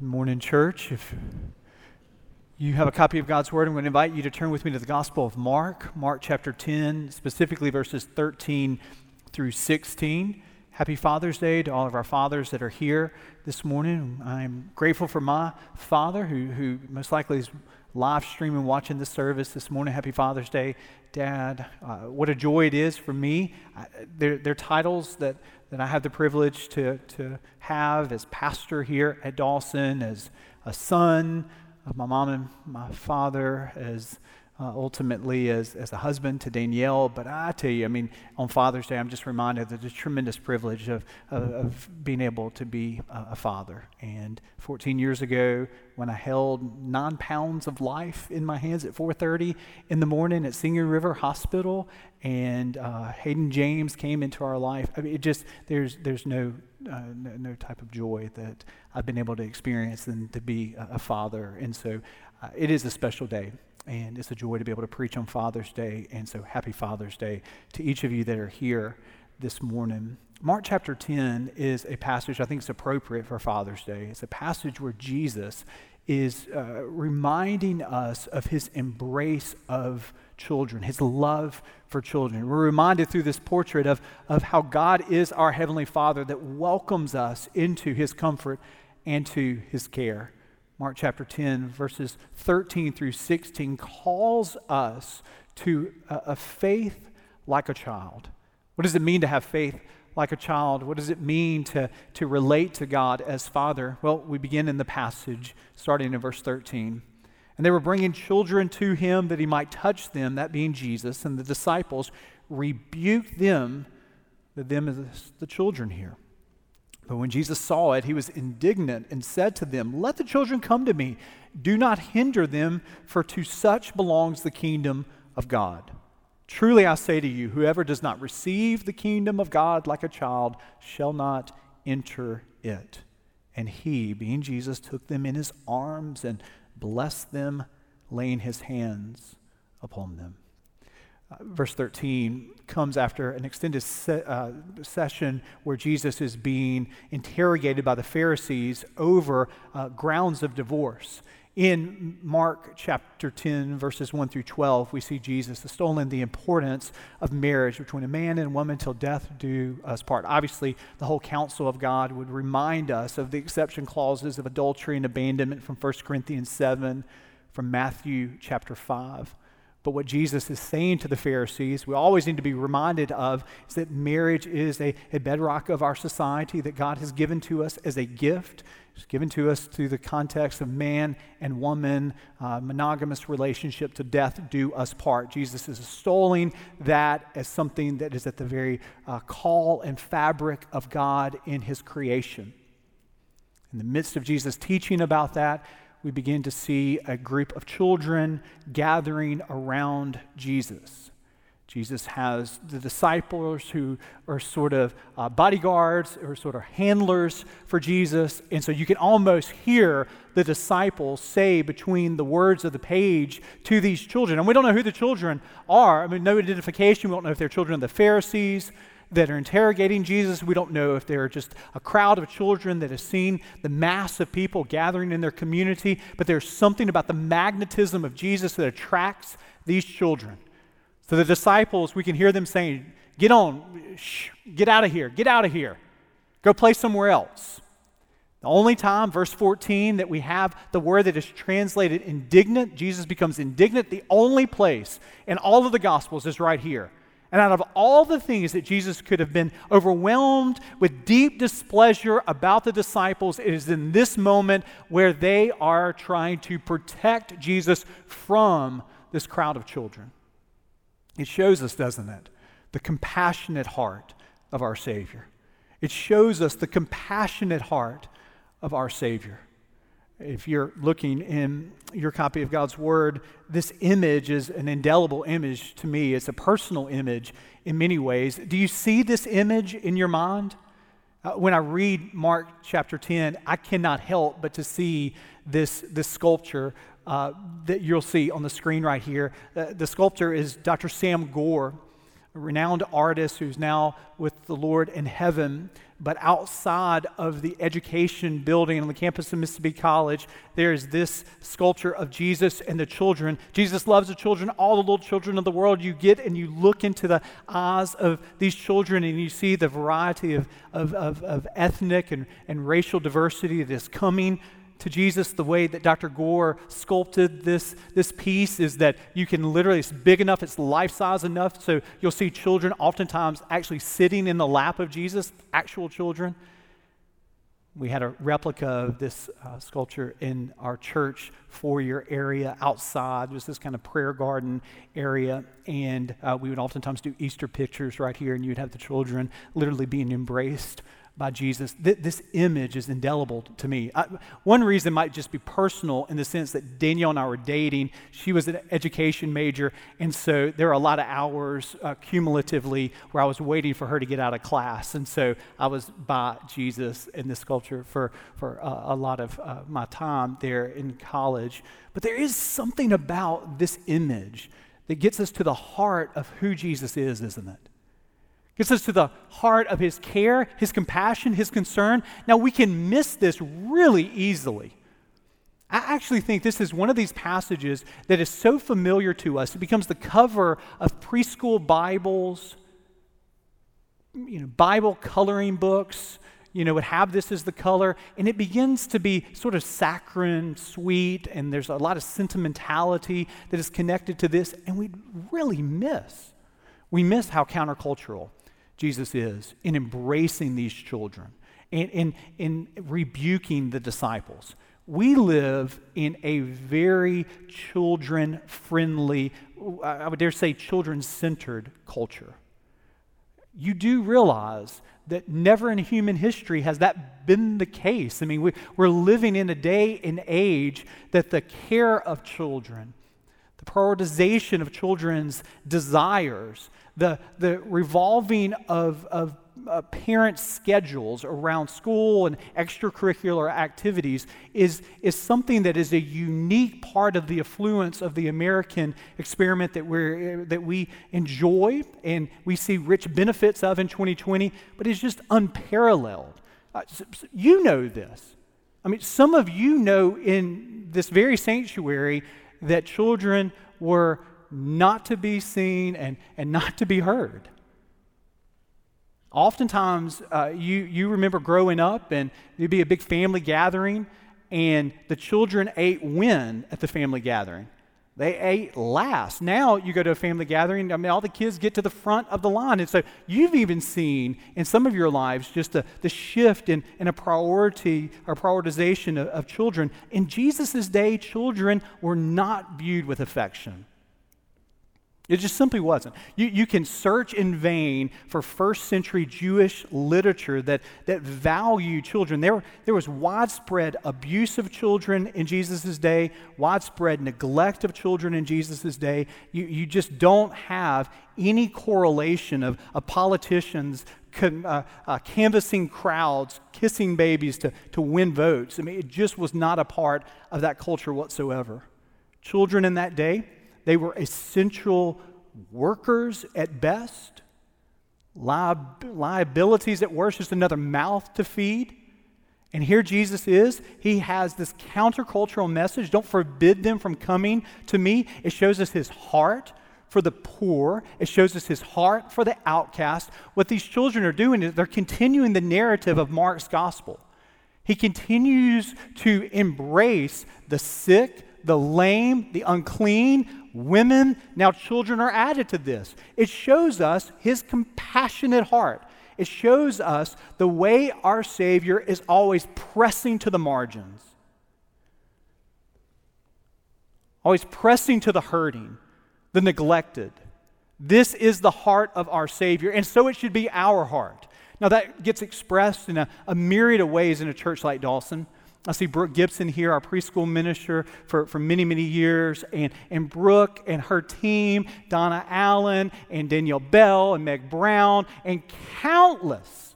Morning, church. If you have a copy of God's Word, I'm going to invite you to turn with me to the Gospel of Mark, Mark chapter 10, specifically verses 13 through 16. Happy Father's Day to all of our fathers that are here this morning. I'm grateful for my father, who, who most likely is live streaming, watching this service this morning. Happy Father's Day, Dad. Uh, what a joy it is for me. They're, they're titles that that I have the privilege to, to have as pastor here at Dawson, as a son of my mom and my father, as uh, ultimately as, as a husband to Danielle. But I tell you, I mean, on Father's Day, I'm just reminded of the tremendous privilege of, of, of being able to be a, a, father. And 14 years ago, when I held nine pounds of life in my hands at 4:30 in the morning at Singing River Hospital, and uh, Hayden James came into our life, I mean, it just there's there's no, uh, no, no type of joy that I've been able to experience than to be a, a father. And so, uh, it is a special day and it's a joy to be able to preach on Father's Day. And so, happy Father's Day to each of you that are here this morning. Mark chapter 10 is a passage I think is appropriate for Father's Day. It's a passage where Jesus is uh, reminding us of his embrace of children, his love for children. We're reminded through this portrait of, of how God is our Heavenly Father that welcomes us into his comfort and to his care. Mark chapter 10, verses 13 through 16, calls us to a, a, faith like a child. What does it mean to have faith like a child? What does it mean to, to relate to God as Father? Well, we begin in the passage starting in verse 13. And they were bringing children to him that he might touch them, that being Jesus, and the disciples rebuked them, that them is the children here. But when Jesus saw it, he was indignant and said to them, Let the children come to me. Do not hinder them, for to such belongs the kingdom of God. Truly I say to you, whoever does not receive the kingdom of God like a child shall not enter it. And he, being Jesus, took them in his arms and blessed them, laying his hands upon them. Verse 13 comes after an extended se- uh, session where Jesus is being interrogated by the Pharisees over uh, grounds of divorce. In Mark chapter 10, verses 1 through 12, we see Jesus extolling the importance of marriage between a man and a woman till death do us part. Obviously, the whole counsel of God would remind us of the exception clauses of adultery and abandonment from 1 Corinthians 7, from Matthew chapter 5. But what Jesus is saying to the Pharisees, we always need to be reminded of, is that marriage is a, a bedrock of our society that God has given to us as a gift. It's given to us through the context of man and woman, uh, monogamous relationship to death do us part. Jesus is extolling that as something that is at the very uh, call and fabric of God in his creation. In the midst of Jesus teaching about that, we begin to see a group of children gathering around Jesus. Jesus has the disciples who are sort of uh, bodyguards or sort of handlers for Jesus. And so you can almost hear the disciples say between the words of the page to these children. And we don't know who the children are. I mean, no identification. We don't know if they're children of the Pharisees that are interrogating Jesus. We don't know if they're just a crowd of children that has seen the mass of people gathering in their community, but there's something about the magnetism of Jesus that attracts these children. So the disciples, we can hear them saying, Get on, shh, get out of here, get out of here, go play somewhere else. The only time, verse 14, that we have the word that is translated indignant, Jesus becomes indignant, the only place in all of the Gospels is right here. And out of all the things that Jesus could have been overwhelmed with deep displeasure about the disciples, it is in this moment where they are trying to protect Jesus from this crowd of children. It shows us, doesn't it, the compassionate heart of our Savior. It shows us the compassionate heart of our Savior if you're looking in your copy of God's Word, this image is an indelible image to me. It's a personal image in many ways. Do you see this image in your mind? Uh, when I read Mark chapter 10, I cannot help but to see this, this sculpture uh, that you'll see on the screen right here. Uh, the sculptor is Dr. Sam Gore, renowned artist who's now with the Lord in heaven. But outside of the education building on the campus of Mississippi College, there's this sculpture of Jesus and the children. Jesus loves the children, all the little children of the world. You get and you look into the eyes of these children and you see the variety of, of, of, of ethnic and, and racial diversity that is coming to Jesus, the way that Dr. Gore sculpted this, this piece is that you can literally, it's big enough, it's life size enough, so you'll see children oftentimes actually sitting in the lap of Jesus, actual children. We had a replica of this uh, sculpture in our church foyer area outside, just this kind of prayer garden area. And uh, we would oftentimes do Easter pictures right here, and you'd have the children literally being embraced by Jesus, th- this image is indelible to me. I, one reason might just be personal in the sense that Danielle and I were dating. She was an education major, and so there are a lot of hours uh, cumulatively where I was waiting for her to get out of class. And so I was by Jesus in this sculpture for, for uh, a lot of uh, my time there in college. But there is something about this image that gets us to the heart of who Jesus is, isn't it? Gets us to the heart of his care, his compassion, his concern. Now, we can miss this really easily. I actually think this is one of these passages that is so familiar to us. It becomes the cover of preschool Bibles, you know, Bible coloring books, you know, would have this as the color, and it begins to be sort of saccharine, sweet, and there's a lot of sentimentality that is connected to this, and we really miss. We miss how countercultural Jesus is in embracing these children and in, in rebuking the disciples. We live in a very children friendly, I would dare say children centered culture. You do realize that never in human history has that been the case. I mean, we, are living in a day and age that the care of children, prioritization of children's desires, the, the revolving of, of uh, parents' schedules around school and extracurricular activities is, is something that is a unique part of the affluence of the American experiment that, we're, that we enjoy and we see rich benefits of in 2020, but it's just unparalleled. Uh, you know this. I mean, some of you know in this very sanctuary that children were not to be seen and, and not to be heard. Oftentimes, uh, you, you remember growing up, and there'd be a big family gathering, and the children ate when at the family gathering? They ate last. Now you go to a family gathering, I mean, all the kids get to the front of the line. And so you've even seen in some of your lives just the, the shift in, in a priority or prioritization of, of children. In Jesus' day, children were not viewed with affection. It just simply wasn't. You, you can search in vain for first century Jewish literature that, that value children. There, there was widespread abuse of children in Jesus' day, widespread neglect of children in Jesus' day. You, you just don't have any correlation of, of politicians uh, uh, canvassing crowds, kissing babies to, to win votes. I mean, it just was not a part of that culture whatsoever. Children in that day, they were essential workers at best, liabilities at worst, just another mouth to feed. And here Jesus is. He has this countercultural message. Don't forbid them from coming to me. It shows us his heart for the poor, it shows us his heart for the outcast. What these children are doing is they're continuing the narrative of Mark's gospel. He continues to embrace the sick, the lame, the unclean, women, now children are added to this. It shows us his compassionate heart. It shows us the way our Savior is always pressing to the margins, always pressing to the hurting, the neglected. This is the heart of our Savior, and so it should be our heart. Now, that gets expressed in a, a myriad of ways in a church like Dawson. I see Brooke Gibson here, our preschool minister for, for many, many years, and, and Brooke and her team, Donna Allen and Danielle Bell and Meg Brown, and countless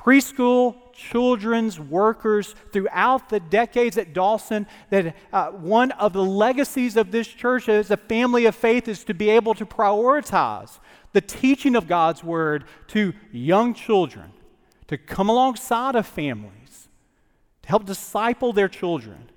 preschool children's workers throughout the decades at Dawson that uh, one of the legacies of this church as a family of faith is to be able to prioritize the teaching of God's word to young children, to come alongside families, to help disciple their children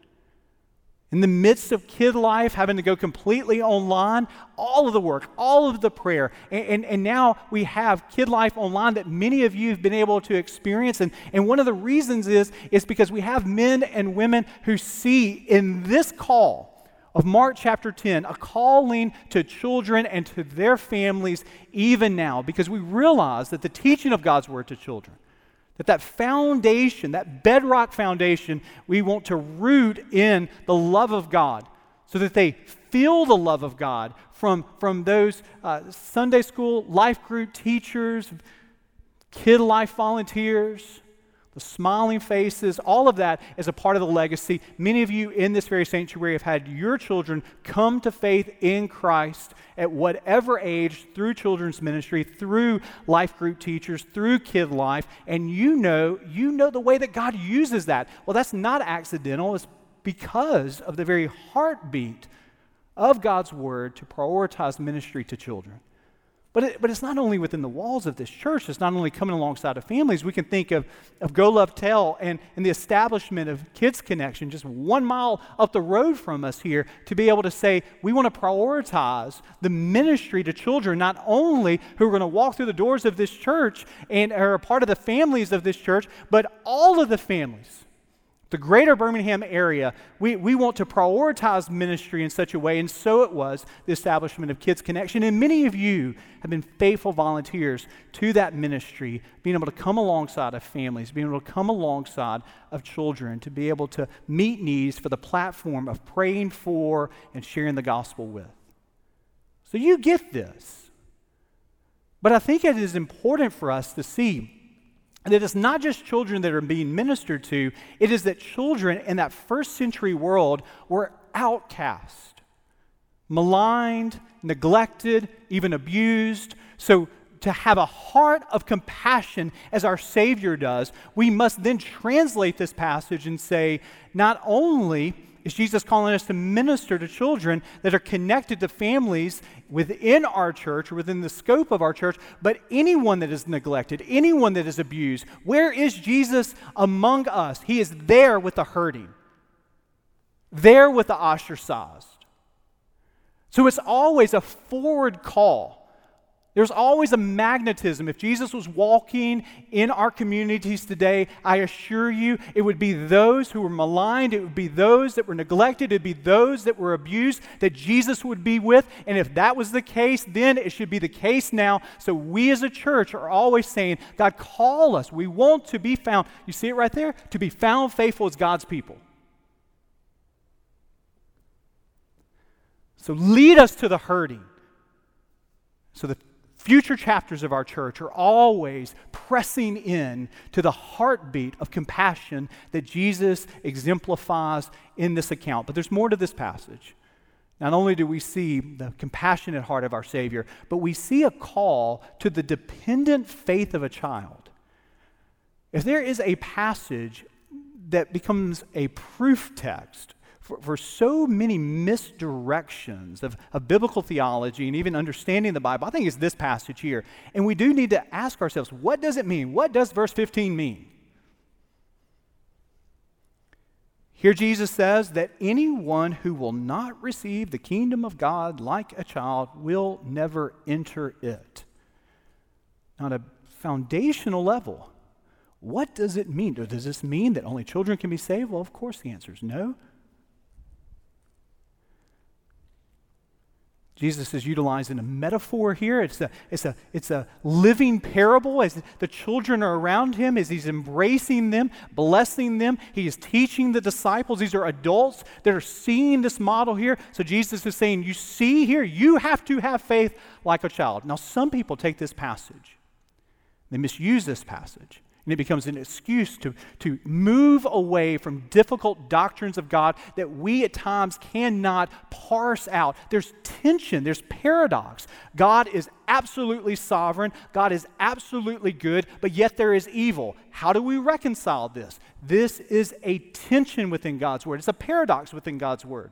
in the midst of kid life, having to go completely online, all of the work, all of the prayer. And, and, and, now we have kid life online that many of you have been able to experience. And, and one of the reasons is, is because we have men and women who see in this call of Mark chapter 10 a calling to children and to their families even now, because we realize that the teaching of God's word to children that that foundation, that bedrock foundation, we want to root in the love of God so that they feel the love of God from, from those uh, Sunday school life group teachers, kid life volunteers, the smiling faces, all of that is a part of the legacy. Many of you in this very sanctuary have had your children come to faith in Christ at whatever age through children's ministry, through life group teachers, through kid life, and you know, you know the way that God uses that. Well, that's not accidental, it's because of the very heartbeat of God's word to prioritize ministry to children. But, it, but it's not only within the walls of this church, it's not only coming alongside of families. We can think of, of Go Love Tell and, and the establishment of Kids Connection just one mile up the road from us here to be able to say, we want to prioritize the ministry to children, not only who are going to walk through the doors of this church and are a part of the families of this church, but all of the families the greater Birmingham area, we, we want to prioritize ministry in such a way, and so it was the establishment of Kids Connection. And many of you have been faithful volunteers to that ministry, being able to come alongside of families, being able to come alongside of children, to be able to meet needs for the platform of praying for and sharing the gospel with. So you get this. But I think it is important for us to see that it's not just children that are being ministered to, it is that children in that first century world were outcast, maligned, neglected, even abused. So, to have a heart of compassion as our Savior does, we must then translate this passage and say, not only is Jesus calling us to minister to children that are connected to families within our church within the scope of our church, but anyone that is neglected, anyone that is abused. Where is Jesus among us? He is there with the hurting, there with the ostracized. So it's always a forward call there's always a magnetism. If Jesus was walking in our communities today, I assure you, it would be those who were maligned, it would be those that were neglected, it would be those that were abused that Jesus would be with. And if that was the case, then it should be the case now. So we as a church are always saying, God, call us. We want to be found. You see it right there? To be found faithful as God's people. So lead us to the hurting. So the future chapters of our church are always pressing in to the heartbeat of compassion that Jesus exemplifies in this account. But there's more to this passage. Not only do we see the compassionate heart of our Savior, but we see a call to the dependent faith of a child. If there is a passage that becomes a proof text for, for so many misdirections of, of biblical theology and even understanding the Bible, I think it's this passage here. And we do need to ask ourselves what does it mean? What does verse 15 mean? Here, Jesus says that anyone who will not receive the kingdom of God like a child will never enter it. On a foundational level, what does it mean? Does this mean that only children can be saved? Well, of course, the answer is no. Jesus is utilizing a metaphor here. It's a, it's, a, it's a living parable as the children are around him, as he's embracing them, blessing them. He is teaching the disciples. These are adults that are seeing this model here. So Jesus is saying, You see here, you have to have faith like a child. Now, some people take this passage, they misuse this passage, And it becomes an excuse to, to move away from difficult doctrines of God that we at times cannot parse out. There's tension, there's paradox. God is absolutely sovereign, God is absolutely good, but yet there is evil. How do we reconcile this? This is a tension within God's word, it's a paradox within God's word.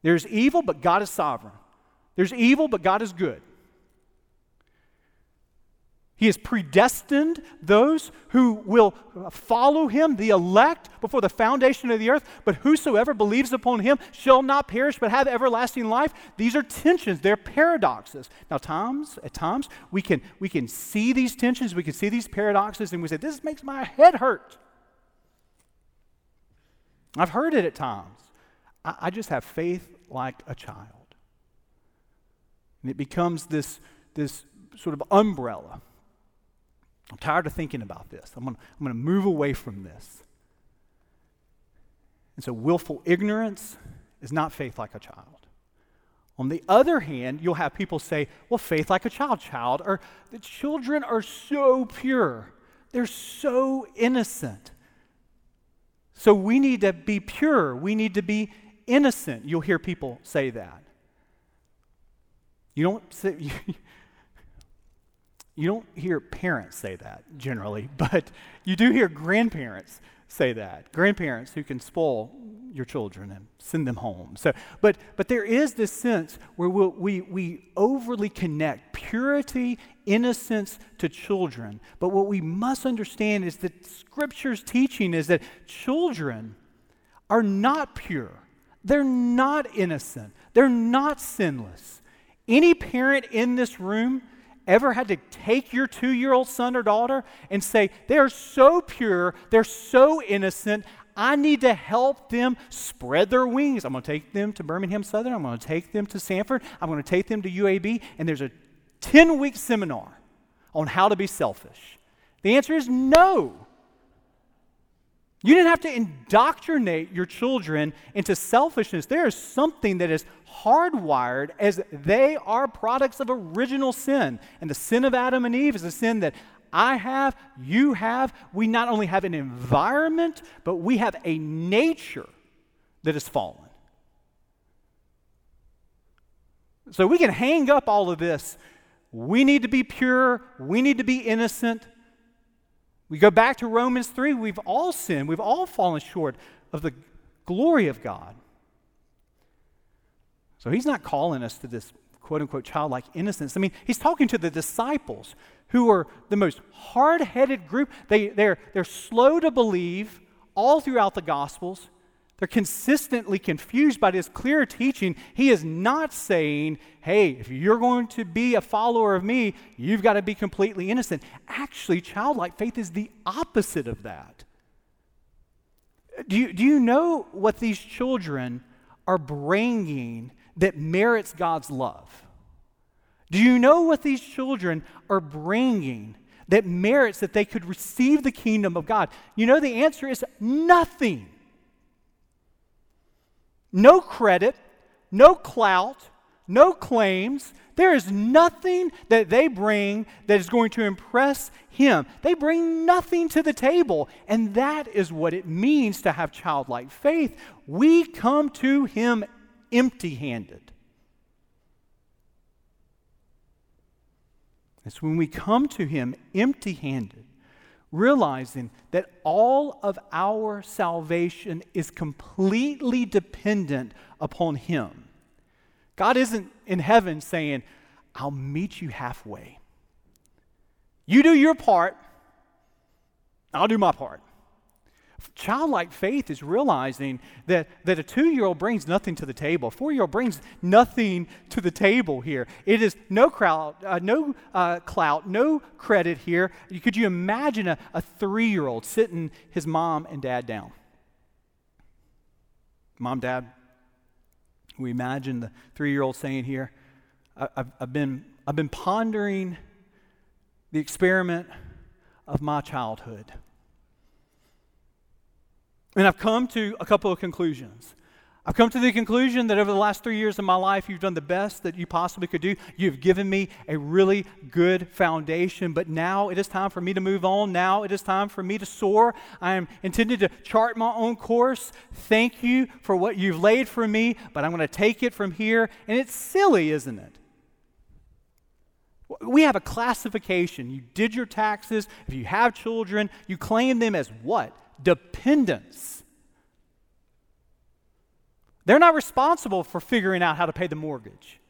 There's evil, but God is sovereign. There's evil, but God is good. He has predestined those who will follow him, the elect, before the foundation of the earth. But whosoever believes upon him shall not perish, but have everlasting life. These are tensions, they're paradoxes. Now, times, at times, we can, we can see these tensions, we can see these paradoxes, and we say, This makes my head hurt. I've heard it at times. I, I just have faith like a child. And it becomes this, this sort of umbrella I'm tired of thinking about this. I'm going I'm to move away from this. And so, willful ignorance is not faith like a child. On the other hand, you'll have people say, well, faith like a child, child, or the children are so pure, they're so innocent. So we need to be pure, we need to be innocent. You'll hear people say that. You don't say, You don't hear parents say that generally, but you do hear grandparents say that. Grandparents who can spoil your children and send them home. So, but, but there is this sense where we'll, we, we overly connect purity, innocence to children. But what we must understand is that Scripture's teaching is that children are not pure, they're not innocent, they're not sinless. Any parent in this room ever had to take your two year old son or daughter and say, they're so pure, they're so innocent, I need to help them spread their wings. I'm going to take them to Birmingham Southern, I'm going to take them to Samford, I'm going to take them to UAB, and there's a 10 week seminar on how to be selfish. The answer is no. You didn't have to indoctrinate your children into selfishness. There is something that is hardwired as they are products of original sin. And the sin of Adam and Eve is a sin that I have, you have. We not only have an environment, but we have a nature that is fallen. So we can hang up all of this. We need to be pure, we need to be innocent. We go back to Romans 3, we've all sinned, we've all fallen short of the glory of God. So he's not calling us to this quote unquote childlike innocence. I mean, he's talking to the disciples who are the most hard headed group. They, they're, they're slow to believe all throughout the Gospels. They're consistently confused by this clear teaching. He is not saying, hey, if you're going to be a follower of me, you've got to be completely innocent. Actually, childlike faith is the opposite of that. Do you, do you know what these children are bringing that merits God's love? Do you know what these children are bringing that merits that they could receive the kingdom of God? You know, the answer is nothing no credit, no clout, no claims. There is nothing that they bring that is going to impress him. They bring nothing to the table. And that is what it means to have childlike faith. We come to him empty handed. It's when we come to him empty handed realizing that all of our salvation is completely dependent upon Him. God isn't in heaven saying, I'll meet you halfway. You do your part, I'll do my part. Childlike faith is realizing that, that a two year old brings nothing to the table. A four year old brings nothing to the table here. It is no, crowd, uh, no uh, clout, no credit here. Could you imagine a, a three year old sitting his mom and dad down? Mom, dad, we imagine the three year old saying here, I've, I've, been, I've been pondering the experiment of my childhood. And I've come to a couple of conclusions. I've come to the conclusion that over the last three years of my life, you've done the best that you possibly could do. You've given me a really good foundation, but now it is time for me to move on. Now it is time for me to soar. I am intended to chart my own course. Thank you for what you've laid for me, but I'm going to take it from here. And it's silly, isn't it? We have a classification. You did your taxes. If you have children, you claim them as what? Dependents. They're not responsible for figuring out how to pay the mortgage.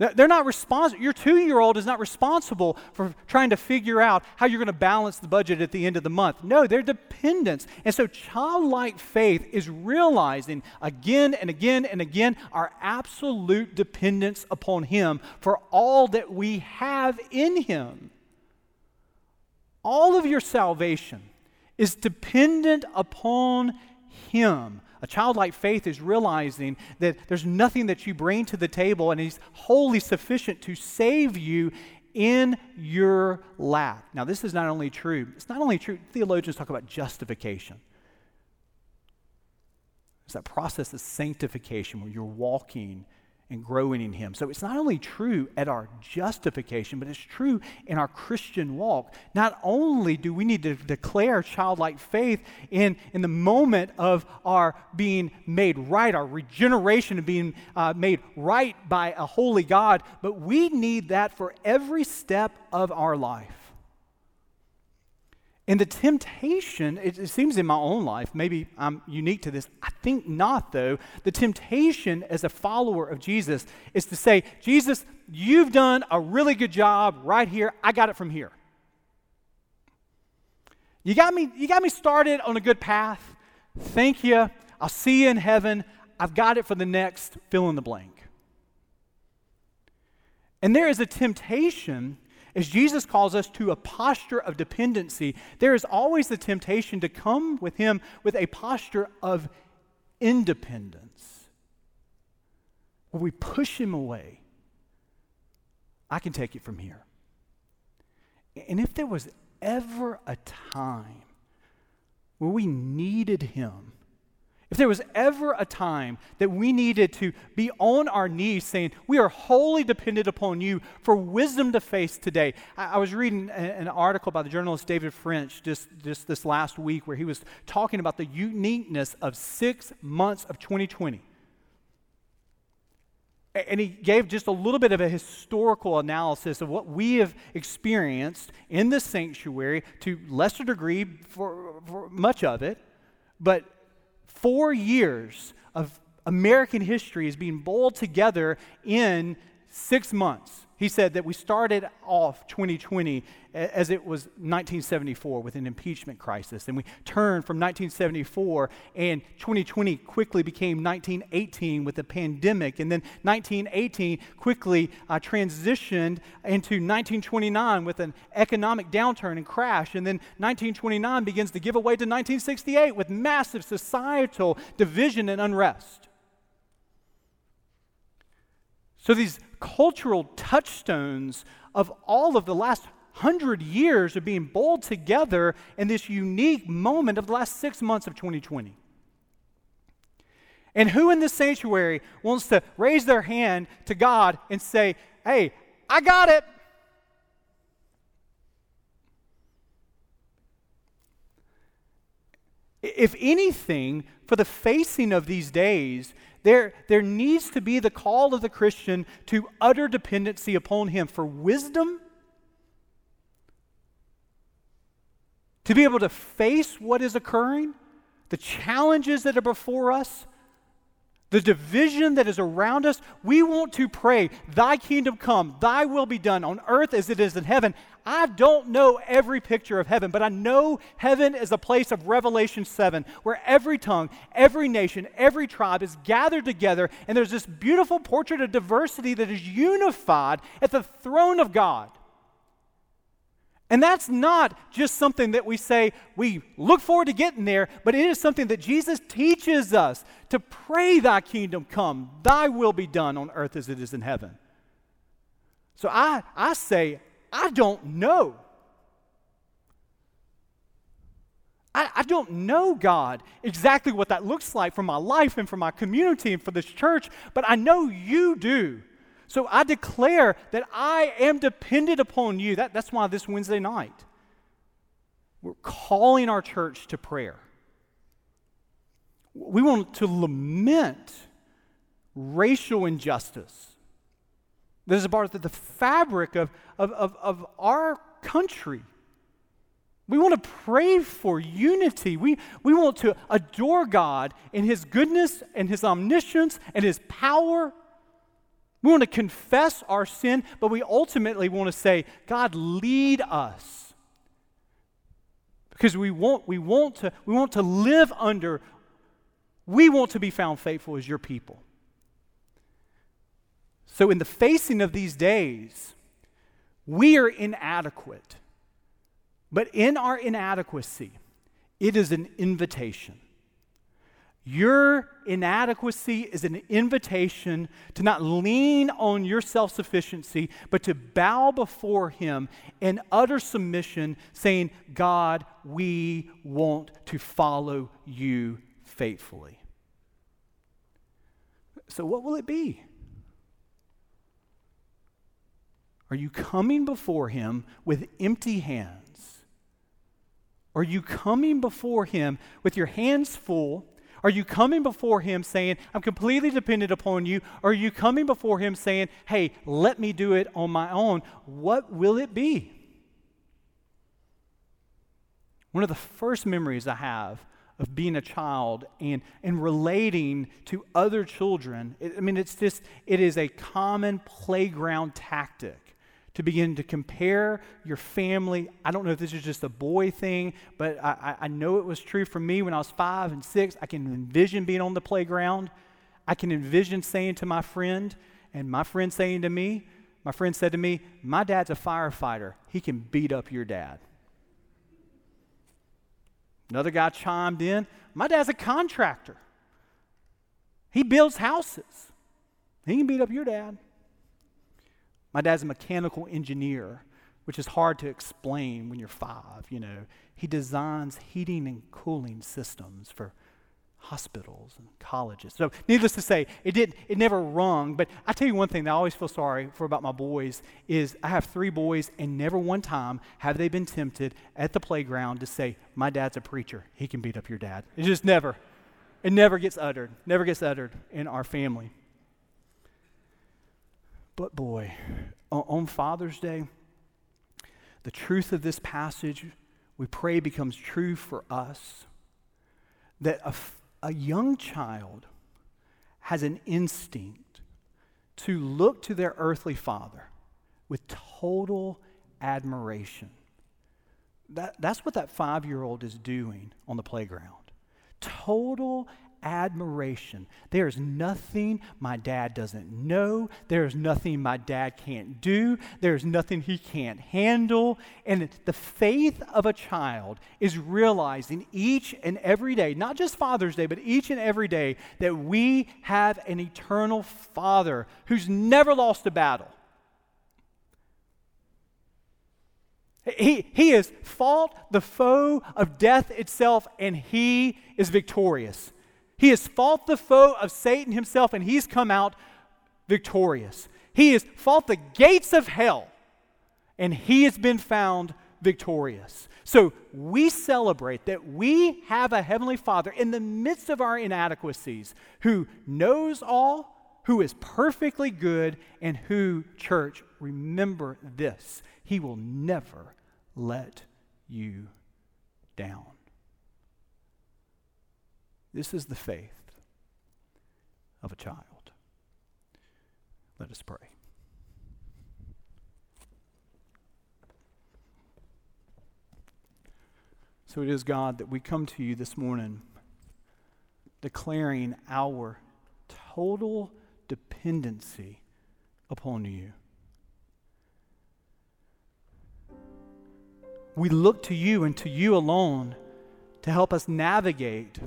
They're not responsible. Your two year old is not responsible for trying to figure out how you're going to balance the budget at the end of the month. No, they're dependents. And so, childlike faith is realizing again and again and again our absolute dependence upon Him for all that we have in Him. All of your salvation is dependent upon Him. A childlike faith is realizing that there's nothing that you bring to the table, and He's wholly sufficient to save you in your lap. Now, this is not only true, it's not only true, theologians talk about justification. It's that process of sanctification where you're walking and growing in Him. So it's not only true at our justification, but it's true in our Christian walk. Not only do we need to declare childlike faith in, in the moment of our being made right, our regeneration of being uh, made right by a holy God, but we need that for every step of our life. And the temptation, it, it, seems in my own life, maybe I'm unique to this. I think not, though. The temptation as a follower of Jesus is to say, Jesus, you've done a really good job right here. I got it from here. You got me, you got me started on a good path. Thank you. I'll see you in heaven. I've got it for the next fill in the blank. And there is a temptation as Jesus calls us to a posture of dependency, there is always the temptation to come with Him with a posture of independence. Where we push Him away. I can take it from here. And if there was ever a time where we needed Him, if there was ever a time that we needed to be on our knees saying, We are wholly dependent upon you for wisdom to face today. I, I was reading a, an article by the journalist David French just, just this last week where he was talking about the uniqueness of six months of 2020. And he gave just a little bit of a historical analysis of what we have experienced in the sanctuary to lesser degree for, for much of it, but Four years of American history is being boiled together in six months. He said that we started off 2020 as it was 1974 with an impeachment crisis. And we turned from 1974, and 2020 quickly became 1918 with the pandemic. And then 1918 quickly uh, transitioned into 1929 with an economic downturn and crash. And then 1929 begins to give away to 1968 with massive societal division and unrest. So these cultural touchstones of all of the last hundred years are being boiled together in this unique moment of the last six months of 2020. And who in this sanctuary wants to raise their hand to God and say, Hey, I got it? If anything, for the facing of these days, there, there needs to be the call of the Christian to utter dependency upon Him for wisdom, to be able to face what is occurring, the challenges that are before us, the division that is around us, we want to pray, Thy kingdom come, Thy will be done on earth as it is in heaven. I don't know every picture of heaven, but I know heaven is a place of Revelation 7 where every tongue, every nation, every tribe is gathered together, and there's this beautiful portrait of diversity that is unified at the throne of God. And that's not just something that we say we look forward to getting there, but it is something that Jesus teaches us to pray, Thy kingdom come, Thy will be done on earth as it is in heaven. So I, I say, I don't know. I, I, don't know, God, exactly what that looks like for my life and for my community and for this church, but I know you do. So I declare that I am dependent upon you. That, that's why this Wednesday night, we're calling our church to prayer. We want to lament racial injustice. This is part of the fabric of, of, of, of our country. We want to pray for unity. We, we want to adore God in His goodness and His omniscience and His power. We want to confess our sin, but we ultimately want to say, God, lead us. Because we want, we want, to, we want to live under, we want to be found faithful as your people. So, in the facing of these days, we are inadequate. But in our inadequacy, it is an invitation. Your inadequacy is an invitation to not lean on your self sufficiency, but to bow before Him in utter submission, saying, God, we want to follow you faithfully. So, what will it be? Are you coming before Him with empty hands? Are you coming before Him with your hands full? Are you coming before Him saying, I'm completely dependent upon you? Or are you coming before Him saying, hey, let me do it on my own? What will it be? One of the first memories I have of being a child and, and relating to other children, I mean, it's just, it is a common playground tactic to begin to compare your family. I don't know if this is just a boy thing, but I, I know it was true for me when I was five and six. I can envision being on the playground. I can envision saying to my friend, and my friend saying to me, my friend said to me, My dad's a firefighter. He can beat up your dad. Another guy chimed in, My dad's a contractor. He builds houses. He can beat up your dad. My dad's a mechanical engineer, which is hard to explain when you're five, you know. He designs heating and cooling systems for hospitals and colleges. So, needless to say, it did it never rung, but I tell you one thing that I always feel sorry for about my boys is I have three boys and never one time have they been tempted at the playground to say, "My dad's a preacher. He can beat up your dad." It just never it never gets uttered. Never gets uttered in our family. But boy, on Father's Day, the truth of this passage, we pray, becomes true for us that a, a young child has an instinct to look to their earthly father with total admiration. That, that's what that five year old is doing on the playground. Total admiration. There's nothing my dad doesn't know. There's nothing my dad can't do. There's nothing he can't handle. And the faith of a child is realizing each and every day, not just Father's Day, but each and every day, that we have an eternal Father who's never lost a battle. He, he has fought the foe of death itself, and he is victorious. He has fought the foe of Satan himself, and he's come out victorious. He has fought the gates of hell, and he has been found victorious. So we celebrate that we have a Heavenly Father in the midst of our inadequacies who knows all, who is perfectly good, and who, church, remember this He will never let you down. This is the faith of a child. Let us pray. So it is, God, that we come to you this morning declaring our total dependency upon you. We look to you and to you alone to help us navigate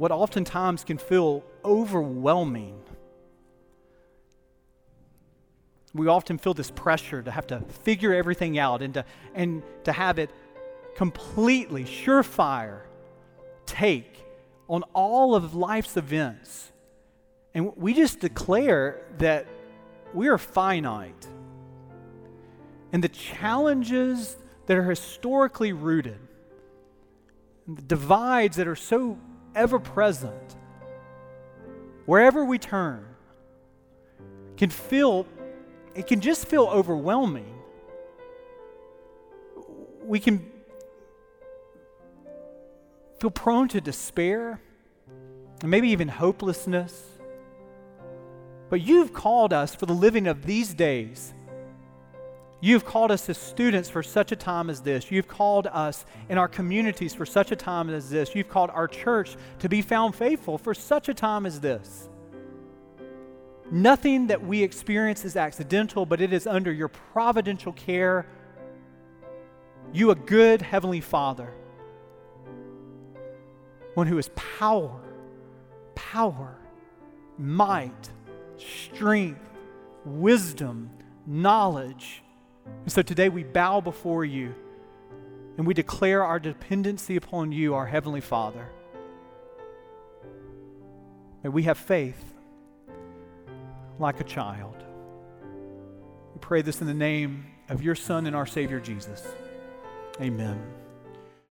what oftentimes can feel overwhelming. We often feel this pressure to have to figure everything out and to, and to have it completely, surefire take on all of life's events. And we just declare that we are finite. And the challenges that are historically rooted, the divides that are so ever present, wherever we turn, can feel, it can just feel overwhelming. We can feel prone to despair and maybe even hopelessness. But you've called us for the living of these days. You've called us as students for such a time as this. You've called us in our communities for such a time as this. You've called our church to be found faithful for such a time as this. Nothing that we experience is accidental, but it is under your providential care. You, a good Heavenly Father, one who is power, power, might, strength, wisdom, knowledge. And so today we bow before you and we declare our dependency upon you, our Heavenly Father. May we have faith like a child. We pray this in the name of your Son and our Savior Jesus. Amen.